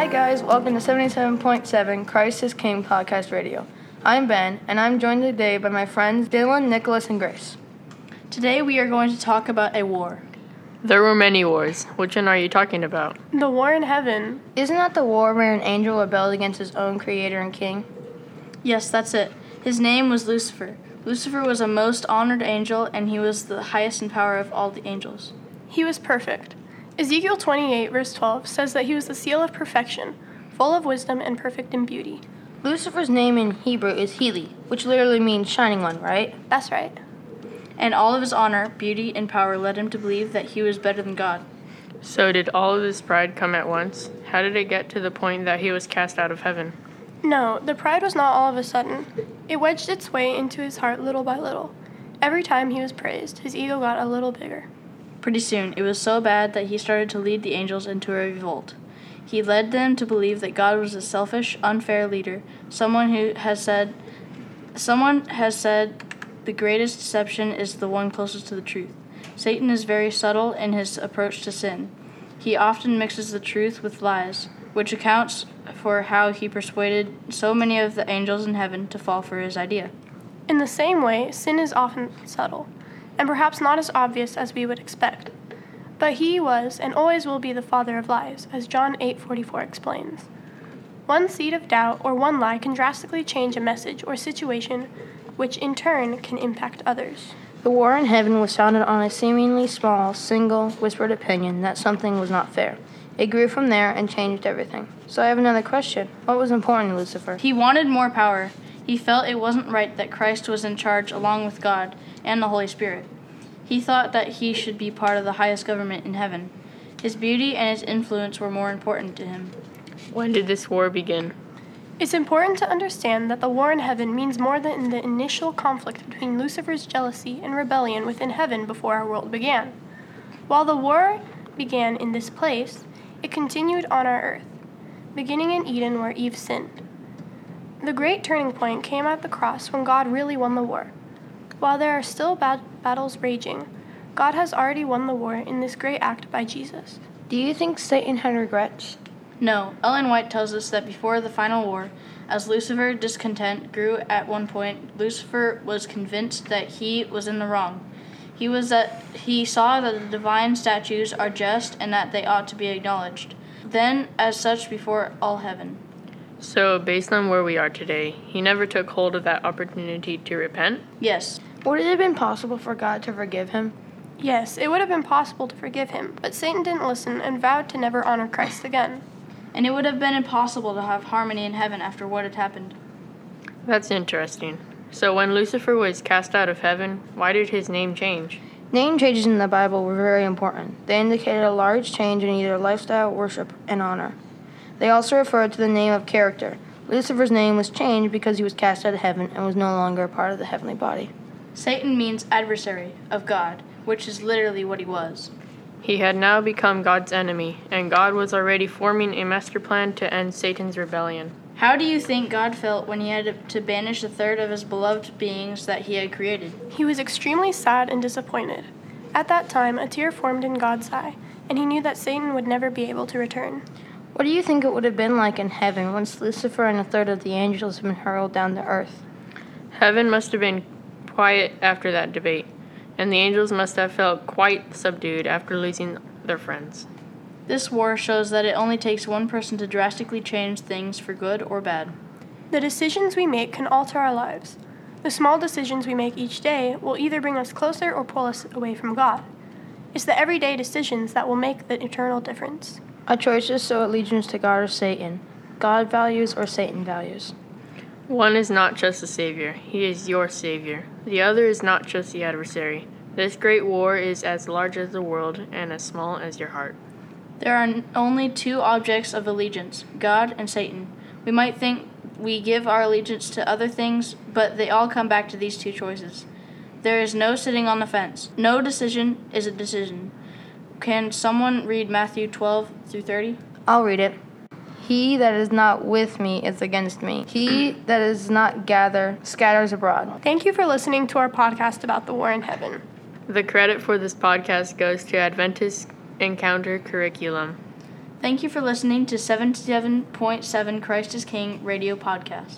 Welcome to 77.7 Christ is King Podcast Radio. I'm Ben, and I'm joined today by my friends Dylan, Nicholas, and Grace. Today we are going to talk about a war. There were many wars. Which one are you talking about? The war in heaven. Isn't that the war where an angel rebelled against his own creator and king? Yes, that's it. His name was Lucifer. Lucifer was a most honored angel, and he was the highest in power of all the angels. He was perfect. Ezekiel 28, verse 12, says that he was the seal of perfection, full of wisdom and perfect in beauty. Lucifer's name in Hebrew is Helel, which literally means shining one, right? That's right. And all of his honor, beauty, and power led him to believe that he was better than God. So, did all of his pride come at once? How did it get to the point that he was cast out of heaven? No, the pride was not all of a sudden. It wedged its way into his heart little by little. Every time he was praised, his ego got a little bigger. Pretty soon, it was so bad that he started to lead the angels into a revolt. He led them to believe that God was a selfish, unfair leader, someone who has said someone has said the greatest deception is the one closest to the truth. Satan is very subtle in his approach to sin. He often mixes the truth with lies, which accounts for how he persuaded so many of the angels in heaven to fall for his idea. In the same way, sin is often subtle and perhaps not as obvious as we would expect. But he was and always will be the father of lies, as John 8:44 explains. One seed of doubt or one lie can drastically change a message or situation, which in turn can impact others. The war in heaven was founded on a seemingly small, single, whispered opinion that something was not fair. It grew from there and changed everything. So I have another question. What was important to Lucifer? He wanted more power. He felt it wasn't right that Christ was in charge along with God and the Holy Spirit. He thought that he should be part of the highest government in heaven. His beauty and his influence were more important to him. When did this war begin? It's important to understand that the war in heaven means more than the initial conflict between Lucifer's jealousy and rebellion within heaven before our world began. While the war began in this place, it continued on our earth, beginning in Eden where Eve sinned. The great turning point came at the cross when God really won the war. While there are still bad battles raging, God has already won the war in this great act by Jesus. Do you think Satan had regrets? No, Ellen White tells us that before the final war, as Lucifer's discontent grew at one point, Lucifer was convinced that he was in the wrong. He was that he saw that the divine statues are just and that they ought to be acknowledged. Then as such before all heaven. So, based on where we are today, he never took hold of that opportunity to repent? Yes. Would it have been possible for God to forgive him? Yes, it would have been possible to forgive him, but Satan didn't listen and vowed to never honor Christ again. And it would have been impossible to have harmony in heaven after what had happened. That's interesting. So, when Lucifer was cast out of heaven, why did his name change? Name changes in the Bible were very important. They indicated a large change in either lifestyle, worship, and honor. They also referred to the name of character. Lucifer's name was changed because he was cast out of heaven and was no longer a part of the heavenly body. Satan means adversary of God, which is literally what he was. He had now become God's enemy, and God was already forming a master plan to end Satan's rebellion. How do you think God felt when he had to banish a third of his beloved beings that he had created? He was extremely sad and disappointed. At that time, a tear formed in God's eye, and he knew that Satan would never be able to return. What do you think it would have been like in heaven once Lucifer and a third of the angels had been hurled down to earth? Heaven must have been quiet after that debate, and the angels must have felt quite subdued after losing their friends. This war shows that it only takes one person to drastically change things for good or bad. The decisions we make can alter our lives. The small decisions we make each day will either bring us closer or pull us away from God. It's the everyday decisions that will make the eternal difference. Our is so allegiance to God or Satan, God values or Satan values. One is not just a savior, he is your savior. The other is not just the adversary. This great war is as large as the world and as small as your heart. There are only two objects of allegiance God and Satan. We might think we give our allegiance to other things, but they all come back to these two choices. There is no sitting on the fence. No decision is a decision. Can someone read Matthew 12 through 30? I'll read it. He that is not with me is against me. He that is not gather scatters abroad. Thank you for listening to our podcast about the war in heaven. The credit for this podcast goes to Adventist Encounter Curriculum. Thank you for listening to 77.7 Christ is King radio podcast.